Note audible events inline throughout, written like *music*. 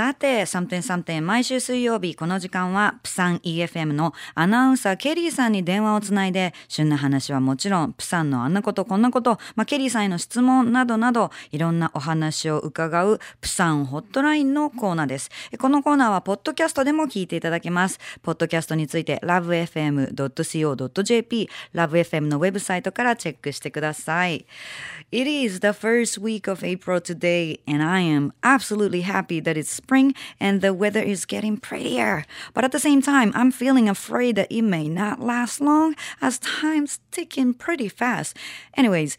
さて、something something 毎週水曜日この時間はプサン EFM のアナウンサーケリーさんに電話をつないで旬な話はもちろんプサンのあんなことこんなこと、まあ、ケリーさんへの質問などなどいろんなお話を伺うプサンホットラインのコーナーです。このコーナーはポッドキャストでも聞いていただけます。ポッドキャストについて lovefm.co.jp lovefm のウェブサイトからチェックしてください。It is the first week of April today and I am absolutely happy that it's spring and the weather is getting prettier. But at the same time, I'm feeling afraid that it may not last long as time's ticking pretty fast. Anyways,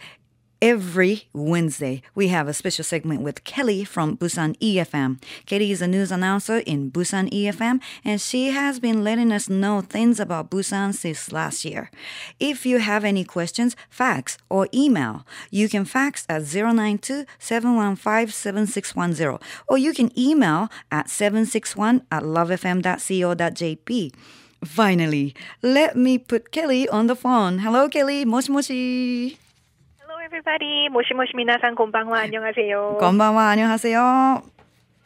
Every Wednesday, we have a special segment with Kelly from Busan EFM. Kelly is a news announcer in Busan EFM, and she has been letting us know things about Busan since last year. If you have any questions, fax or email. You can fax at 092-715-7610, or you can email at 761 at lovefm.co.jp. Finally, let me put Kelly on the phone. Hello, Kelly. Moshi moshi everybody. 모시모시 미나상 곤방와 안녕하세요. 건방와 안녕하세요.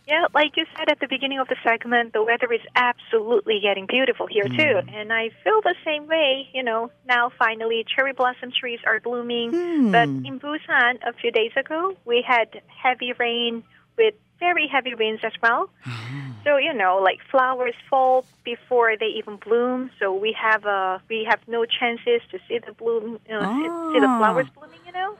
Yeah, like you said at the beginning of the segment, the weather is absolutely getting beautiful here mm. too. And I feel the same way. You know, now finally cherry blossom trees are blooming. Mm. But in Busan a few days ago, we had heavy rain with very heavy rains as well. so you know, like flowers fall before they even bloom. So we have uh we have no chances to see the bloom, you know, oh. see the flowers blooming. You know.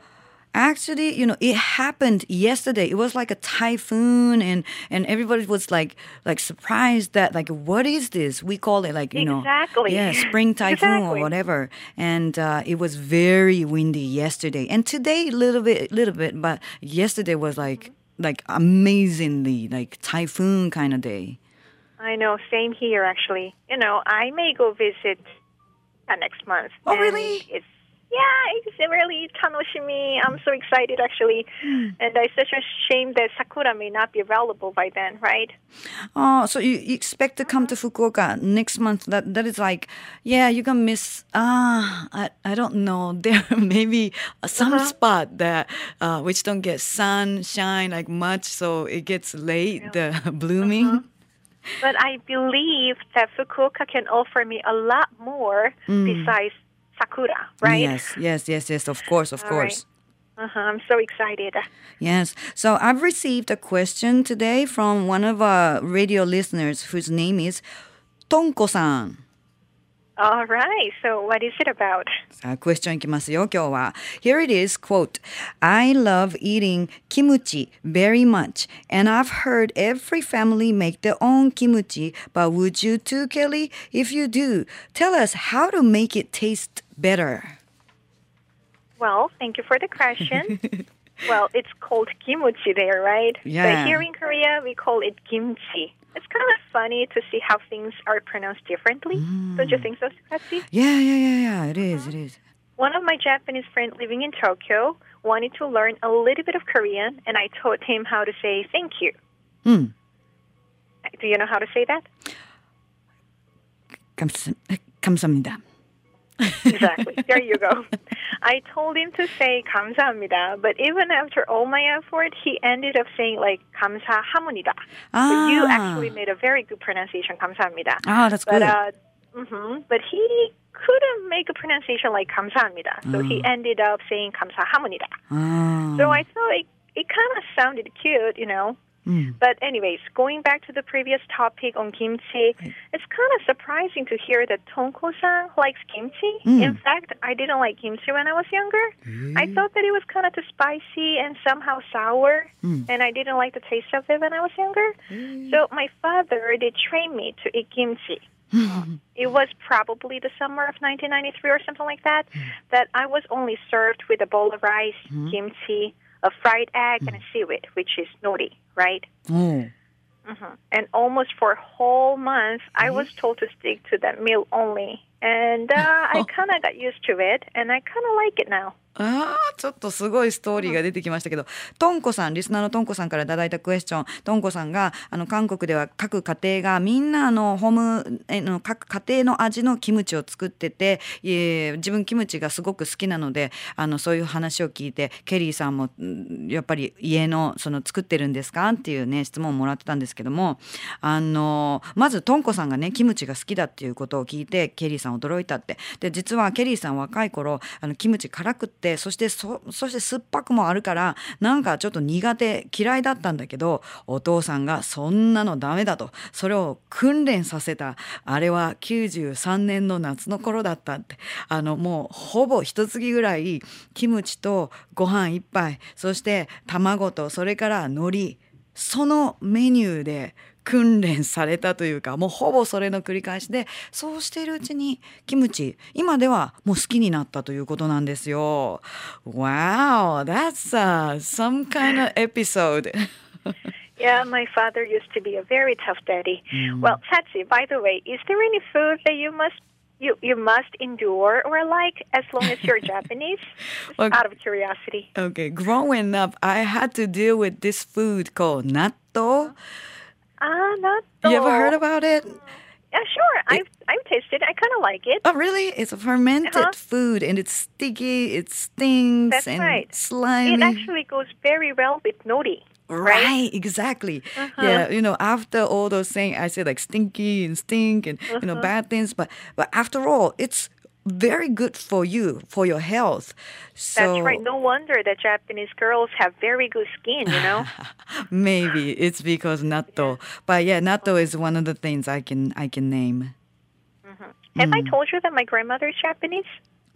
Actually, you know, it happened yesterday. It was like a typhoon, and and everybody was like like surprised that like what is this? We call it like you exactly. know, yeah, spring *laughs* typhoon exactly. or whatever. And uh, it was very windy yesterday, and today a little bit, little bit, but yesterday was like like amazingly like typhoon kind of day. I know, same here actually. You know, I may go visit uh, next month. Oh, really? It's yeah, it's really tanoshimi. I'm so excited actually, mm. and it's such a shame that sakura may not be available by then, right? Oh, so you, expect to come to Fukuoka next month? That that is like, yeah, you can miss. Ah, uh, I I don't know. *laughs* There may be some uh-huh. spot that uh, which don't get sunshine like much, so it gets late yeah. the *laughs* blooming. Uh-huh. But I believe that Fukuoka can offer me a lot more mm. besides sakura, right? Yes, yes, yes, yes. Of course, of All course. Right. Uh-huh, I'm so excited. Yes. So I've received a question today from one of our radio listeners whose name is Tonko-san. All right. So what is it about? さあ、クエスチョンいきますよ、今日は。Here it is, quote, I love eating kimchi very much, and I've heard every family make their own kimchi, but would you too, Kelly? If you do, tell us how to make it taste better. Well, thank you for the question. *laughs* well, it's called kimchi there, right? Yeah. But here in Korea, we call it kimchi it's kind of funny to see how things are pronounced differently. Mm. Don't you think so, Katsi? Yeah, yeah, yeah, yeah. It is, it is. One of my Japanese friends living in Tokyo wanted to learn a little bit of Korean, and I taught him how to say thank you. Mm. Do you know how to say that? 감사합니다 exactly. There you go. I told him to say 감사합니다, but even after all my effort, he ended up saying like 감사합니다. Ah. So you actually made a very good pronunciation, 감사합니다. Ah, that's but, good. Uh, mm-hmm, but he couldn't make a pronunciation like 감사합니다, so he ah. ended up saying 감사합니다. Ah. So I thought it, it kind of sounded cute, you know. Mm. But anyways, going back to the previous topic on kimchi, it's kind of surprising to hear that Tonko-san likes kimchi. Mm. In fact, I didn't like kimchi when I was younger. Mm. I thought that it was kind of too spicy and somehow sour, mm. and I didn't like the taste of it when I was younger. So my father did train me to eat kimchi. *laughs* it was probably the summer of 1993 or something like that, mm. that I was only served with a bowl of rice, mm. kimchi, a fried egg, and a seaweed, which is nori right? Mm. Mm-hmm. And almost for a whole month, I was told to stick to that meal only. And uh, I *laughs* kind of got used to it, and I kind of like it now. ああ、ちょっとすごいストーリーが出てきましたけど、とんこさん、リスナーのとんこさんからいただいたクエスチョン、とんこさんが、あの、韓国では各家庭がみんなあの、ホーム、えの、各家庭の味のキムチを作ってて、え自分キムチがすごく好きなので、あの、そういう話を聞いて、ケリーさんも、やっぱり家の、その、作ってるんですか？っていうね、質問をもらってたんですけども、あの、まず、とんこさんがね、キムチが好きだっていうことを聞いて、ケリーさん驚いたって。で、実はケリーさん若い頃、あの、キムチ辛くて、てそしてそして酸っぱくもあるからなんかちょっと苦手嫌いだったんだけどお父さんがそんなのダメだとそれを訓練させたあれは93年の夏の頃だったってあのもうほぼ一月ぐらいキムチとご飯一杯そして卵とそれから海苔そのメニューで訓練されたというかもうほぼそれの繰り返しでそうしているうちにキムチ今ではもう好きになったということなんですよ。Wow, that's、uh, some kind of episode. Yeah, my father used to be a very tough daddy. Mm. Well, Satsi, by the way, is there any food that you must you you must endure or like as long as you're Japanese? well, out of curiosity. Okay, growing up, I had to deal with this food called natto. Ah, not. You ever heard about it? Yeah, sure. It, I've I've tasted. I kind of like it. Oh, really? It's a fermented uh-huh. food, and it's sticky. It stings That's and right. slimy. It actually goes very well with nori. Right, right? exactly. Uh-huh. Yeah, you know, after all those things, I say like stinky and stink and uh-huh. you know uh-huh. bad things, but but after all, it's very good for you for your health. So That's right. No wonder that Japanese girls have very good skin, you know. *laughs* Maybe it's because natto. Yeah. But yeah, natto is one of the things I can I can name. Mm-hmm. Have mm. I told you that my grandmother is Japanese?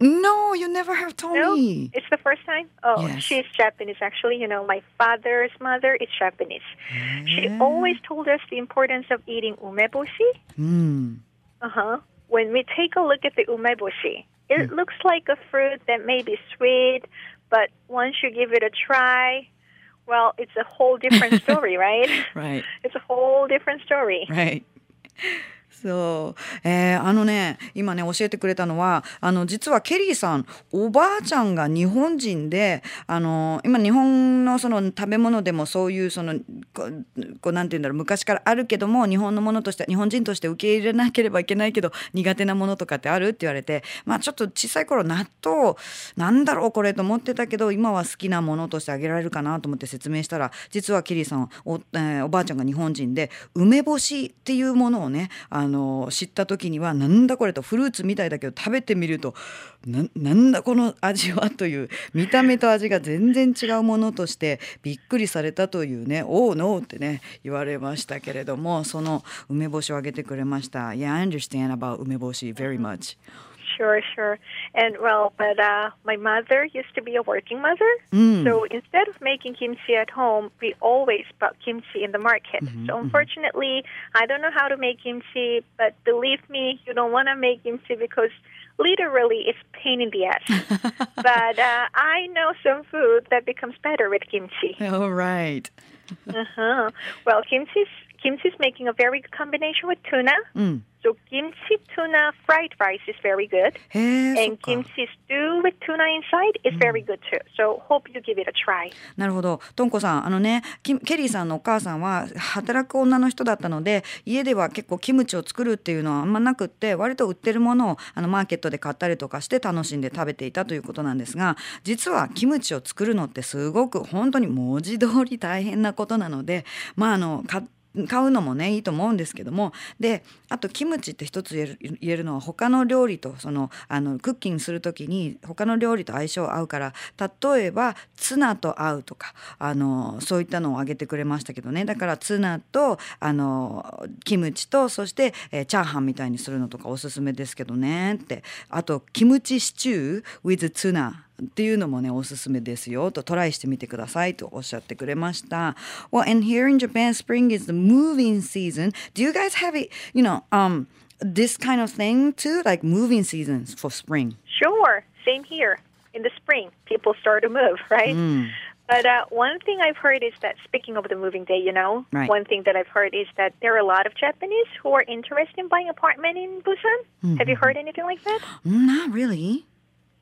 No, you never have told no? me. It's the first time. Oh, yes. she's Japanese. Actually, you know, my father's mother is Japanese. She always told us the importance of eating umeboshi. Mm. Uh huh when we take a look at the umeboshi, it mm. looks like a fruit that may be sweet, but once you give it a try, well, it's a whole different *laughs* story, right? Right. It's a whole different story. Right. そう、えー、あのね今ね教えてくれたのはあの実はケリーさんおばあちゃんが日本人であの今日本のその食べ物でもそういうそのこうなんて言うんだろう昔からあるけども日本のものとして日本人として受け入れなければいけないけど苦手なものとかってあるって言われてまあちょっと小さい頃納豆なんだろうこれと思ってたけど今は好きなものとしてあげられるかなと思って説明したら実はケリーさんお,、えー、おばあちゃんが日本人で梅干しっていうものをねああの知った時にはなんだこれとフルーツみたいだけど食べてみるとなんだこの味はという見た目と味が全然違うものとしてびっくりされたというね「おうのう」ってね言われましたけれどもその梅干しをあげてくれました。Yeah, I understand about 梅干し very much. Sure, sure. And well, but uh, my mother used to be a working mother. Mm. So instead of making kimchi at home, we always bought kimchi in the market. Mm-hmm, so unfortunately, mm-hmm. I don't know how to make kimchi, but believe me, you don't want to make kimchi because literally it's pain in the ass. *laughs* but uh, I know some food that becomes better with kimchi. All right. uh-huh. Well, kimchi kimchi is making a very good combination with tuna. Mm. So kimchi tuna fried rice is very good. and kimchi stew with tuna inside is very good too. So hope you give it a try. なるほど。とんこさん、あのね、ケリーさんのお母さんは働く女の人だったので、家では結構キムチを作るっていうのはあんまなくって、割と売ってるものをあのマーケットで買ったりとかして楽しんで食べていたということなんですが、実はキムチを作るのってすごく本当に文字通り大変なことなので、まああの買って買うのもねいいと思うんですけども。であとキムチって一つ言える言えるのは他の料理とそのあのクッキングする時に他の料理と相性合うから例えばツナと合うとかあのそういったのを挙げてくれましたけどね。だからツナとあのキムチとそして、えー、チャーハンみたいにするのとかおすすめですけどねって。あとキムチシチュー with ツナ。っていうのもねおすすめですよとトライしてみてくださいとおっしゃってくれました。Well, and here in Japan, spring is the moving season. Do you guys have it, you know, um, this kind of thing too, like moving seasons for spring? Sure, same here. In the spring, people start to move, right? Mm. But uh, one thing I've heard is that, speaking of the moving day, you know, right. one thing that I've heard is that there are a lot of Japanese who are interested in buying apartment in Busan. Mm-hmm. Have you heard anything like that? Not really.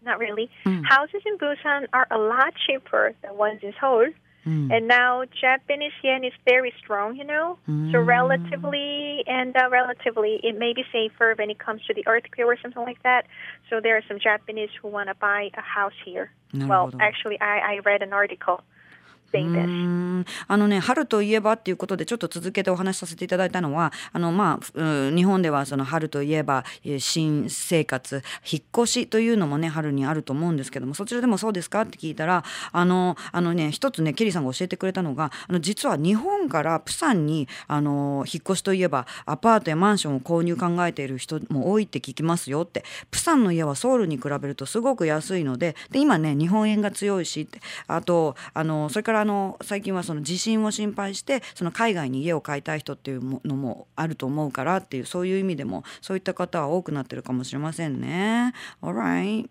not really. Mm. Houses in Busan are a lot cheaper than ones in Seoul. Mm. And now Japanese yen is very strong, you know. Mm. So relatively and uh, relatively, it may be safer when it comes to the earthquake or something like that. So there are some Japanese who want to buy a house here. well, actually, I, I read an article うん。あのね春といえばっていうことでちょっと続けてお話しさせていただいたのはあのまあ日本ではその春といえば新生活引っ越しというのもね春にあると思うんですけどもそちらでもそうですかって聞いたらあのあのね一つねケリーさんが教えてくれたのがあの実は日本からプサンにあの引っ越しといえばアパートやマンションを購入考えている人も多いって聞きますよってプサンの家はソウルに比べるとすごく安いのでで今ね日本円が強いしってあとあのそれからあの最近はその地震を心配してその海外に家を買いたい人っていうものもあると思うからっていうそういう意味でもそういった方は多くなってるかもしれませんね。Alright.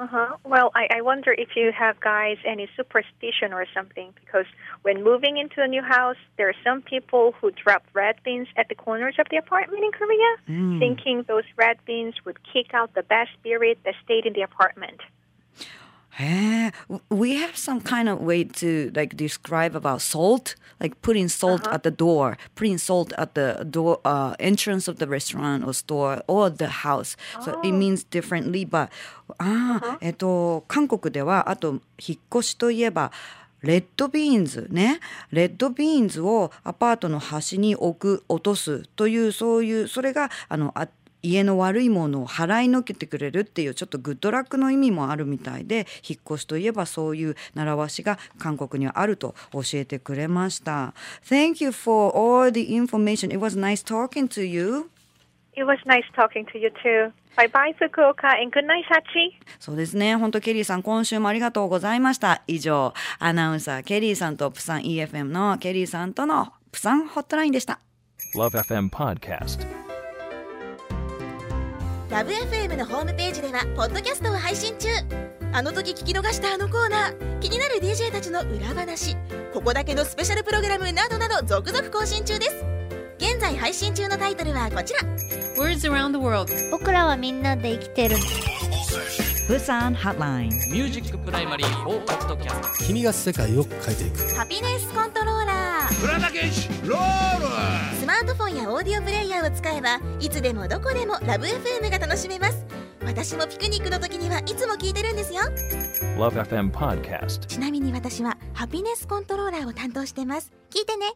Uh huh. Well, I, I wonder if you have guys any superstition or something because when moving into a new house, there are some people who drop red beans at the corners of the apartment in Korea, thinking those red beans would kick out the bad spirit that stayed in the apartment. へえ We have some kind of way to like describe about salt, like putting salt at the door, putting salt at the door uh, entrance of the restaurant or store or the house. So it means differently, but ああ、えっと韓国ではあと引っ越しといえば。レッドビーンズねレッドビーンズをアパートの端に置く落とすというそういうそれがあのあ家の悪いものを払いのけてくれるっていうちょっとグッドラックの意味もあるみたいで引っ越しといえばそういう習わしが韓国にはあると教えてくれました。Thank you for all the information. It was nice talking to you. It was nice talking to you too. Bye bye, Fukuoka, and good night, Hachi. そうですね。本当ケリーさん、今週もありがとうございました。以上、アナウンサーケリーさんとプサン EFM のケリーさんとのプサンホットラインでした。Love FM Podcast. ラブ f m のホームページではポッドキャストを配信中。あの時聞き逃したあのコーナー気になる DJ たちの裏話ここだけのスペシャルプログラムなどなど続々更新中です。現在配信中のタイトルはこちら。Words around the world. 僕らはみんなで生きてる。プサンハットライン。ミュージックプライマリー4ポッドキャスト君が世界を変えていく。ハピネスコントローラー浦田健志ロール。スマートフォンやオーディオプレイヤーを使えばいつでもどこでもラブ f m が楽しめます。私もピクニックの時にはいつも聞いてるんですよ。Love FM Podcast. ちなみに私はハピネスコントローラーを担当してます。聞いてね